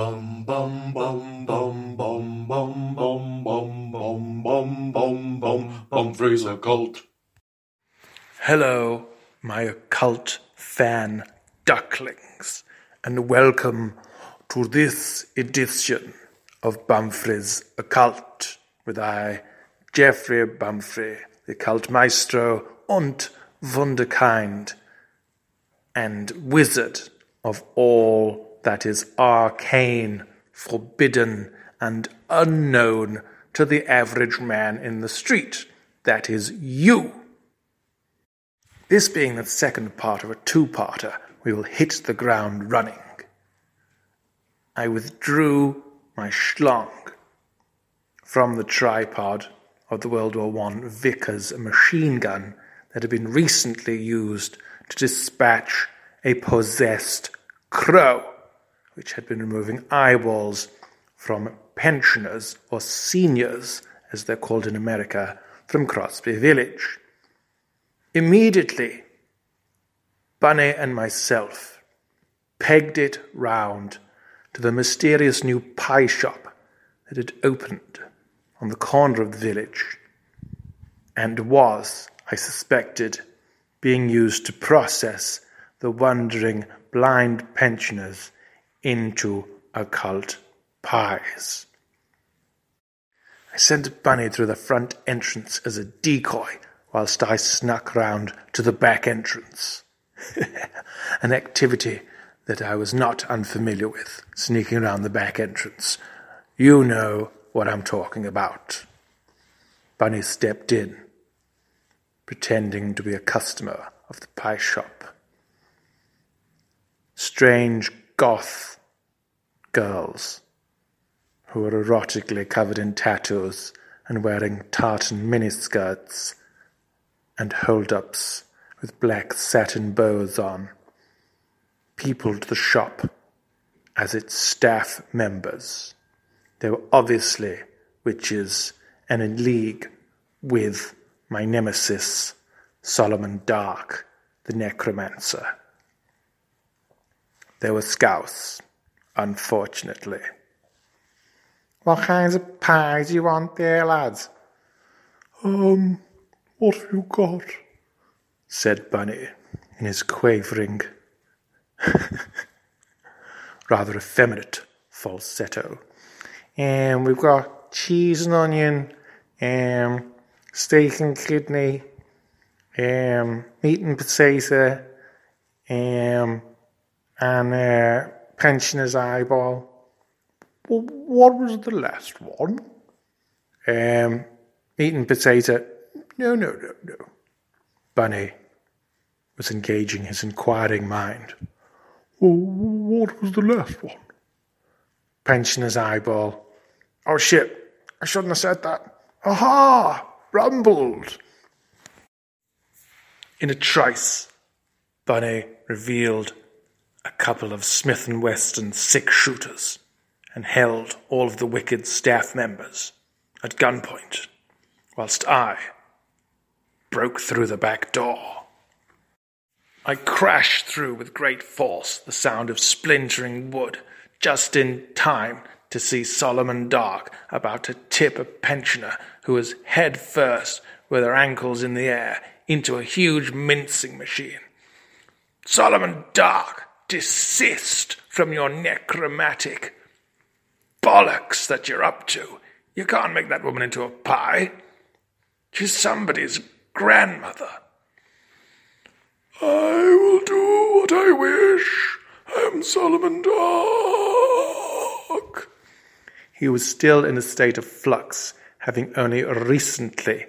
Bum bum bum bum bum bum bum bum bum bum bum bum bum Bumfrey's occult. Hello, my occult fan ducklings, and welcome to this edition of Bumfrey's Occult with I, Geoffrey Bumfrey, the occult maestro und wunderkind, and wizard of all that is arcane, forbidden, and unknown to the average man in the street. That is you. This being the second part of a two parter, we will hit the ground running. I withdrew my schlong from the tripod of the World War I Vickers machine gun that had been recently used to dispatch a possessed crow which had been removing eyeballs from pensioners or seniors, as they're called in America, from Crosby Village. Immediately, Bunny and myself pegged it round to the mysterious new pie shop that had opened on the corner of the village and was, I suspected, being used to process the wandering blind pensioners into occult pies. I sent Bunny through the front entrance as a decoy whilst I snuck round to the back entrance. An activity that I was not unfamiliar with, sneaking round the back entrance. You know what I'm talking about. Bunny stepped in, pretending to be a customer of the pie shop. Strange goth girls who were erotically covered in tattoos and wearing tartan miniskirts and hold-ups with black satin bows on peopled the shop as its staff members. They were obviously witches and in league with my nemesis, Solomon Dark, the necromancer. They were scouse, unfortunately. What kinds of pies do you want there, lads? Um, what have you got? said Bunny in his quavering, rather effeminate falsetto. And um, we've got cheese and onion, um, steak and kidney, um, meat and potato, um, and uh, pensioner's eyeball. Well, what was the last one? Um, meat and potato. No, no, no, no. Bunny was engaging his inquiring mind. Well, what was the last one? Pensioner's eyeball. Oh shit, I shouldn't have said that. Aha! Rumbled. In a trice, Bunny revealed a couple of Smith & Wesson six shooters and held all of the wicked staff members at gunpoint whilst I broke through the back door. I crashed through with great force, the sound of splintering wood, just in time to see Solomon Dark about to tip a pensioner who was head first with her ankles in the air into a huge mincing machine. Solomon Dark, desist from your necromantic bollocks that you're up to. You can't make that woman into a pie. She's somebody's grandmother. I will do what I wish. I am Solomon Dark. He was still in a state of flux, having only recently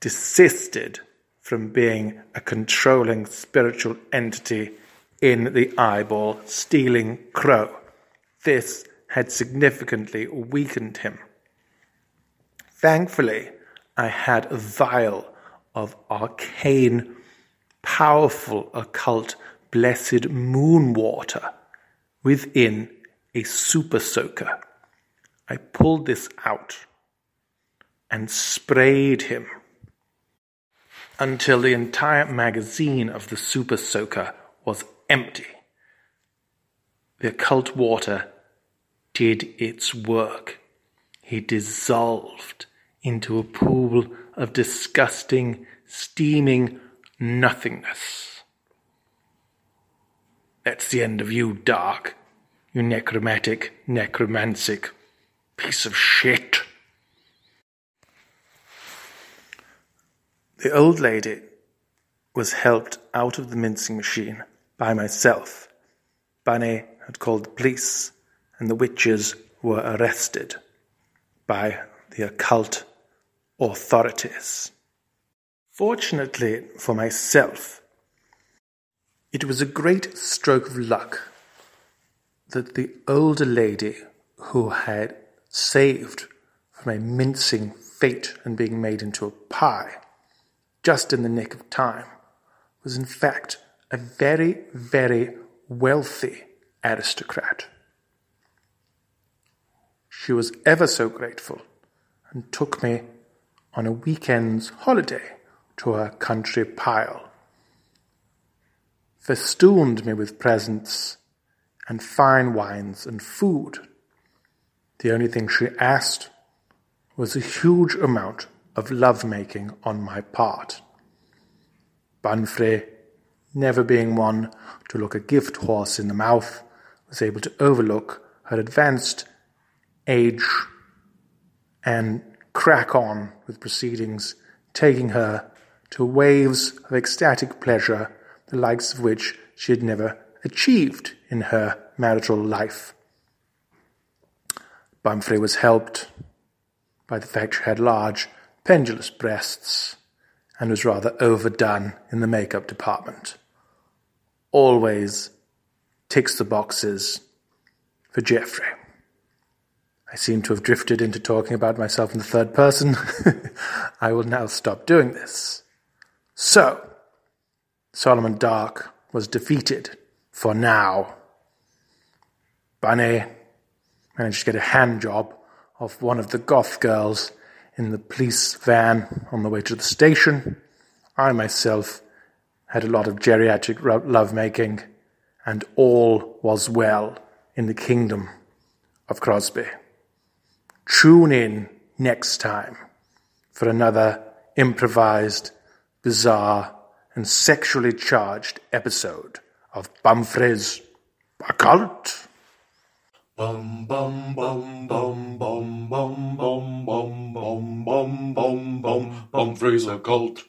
desisted from being a controlling spiritual entity in the eyeball stealing crow. This had significantly weakened him. Thankfully, I had a vial of arcane, powerful, occult, blessed moon water within a super soaker. I pulled this out and sprayed him until the entire magazine of the super soaker was empty. The occult water did its work. He dissolved into a pool of disgusting, steaming nothingness. That's the end of you, Dark. You necromantic, necromantic piece of shit. The old lady was helped out of the mincing machine by myself. Bunny had called the police, and the witches were arrested by the occult authorities. Fortunately for myself, it was a great stroke of luck that the older lady who had saved from a mincing fate and being made into a pie just in the nick of time was in fact a very, very wealthy aristocrat. She was ever so grateful and took me on a weekend's holiday to her country pile, festooned me with presents and fine wines and food. The only thing she asked was a huge amount of love-making on my part. Bumfrey, never being one to look a gift horse in the mouth, was able to overlook her advanced age and crack on with proceedings, taking her to waves of ecstatic pleasure, the likes of which she had never achieved in her marital life. Bumfrey was helped by the fact she had large, pendulous breasts and was rather overdone in the makeup department. Always ticks the boxes for Geoffrey. I seem to have drifted into talking about myself in the third person. I will now stop doing this. So, Solomon Dark was defeated for now. Bunny managed to get a hand job of one of the goth girls in the police van on the way to the station. I myself had a lot of geriatric lovemaking, and all was well in the kingdom of Crosby. Tune in next time for another improvised, bizarre, and sexually charged episode of Bumfrey's Occult. Bum bum bum bum bum bum bum bum bum bum bum bum Bumfrey's Occult.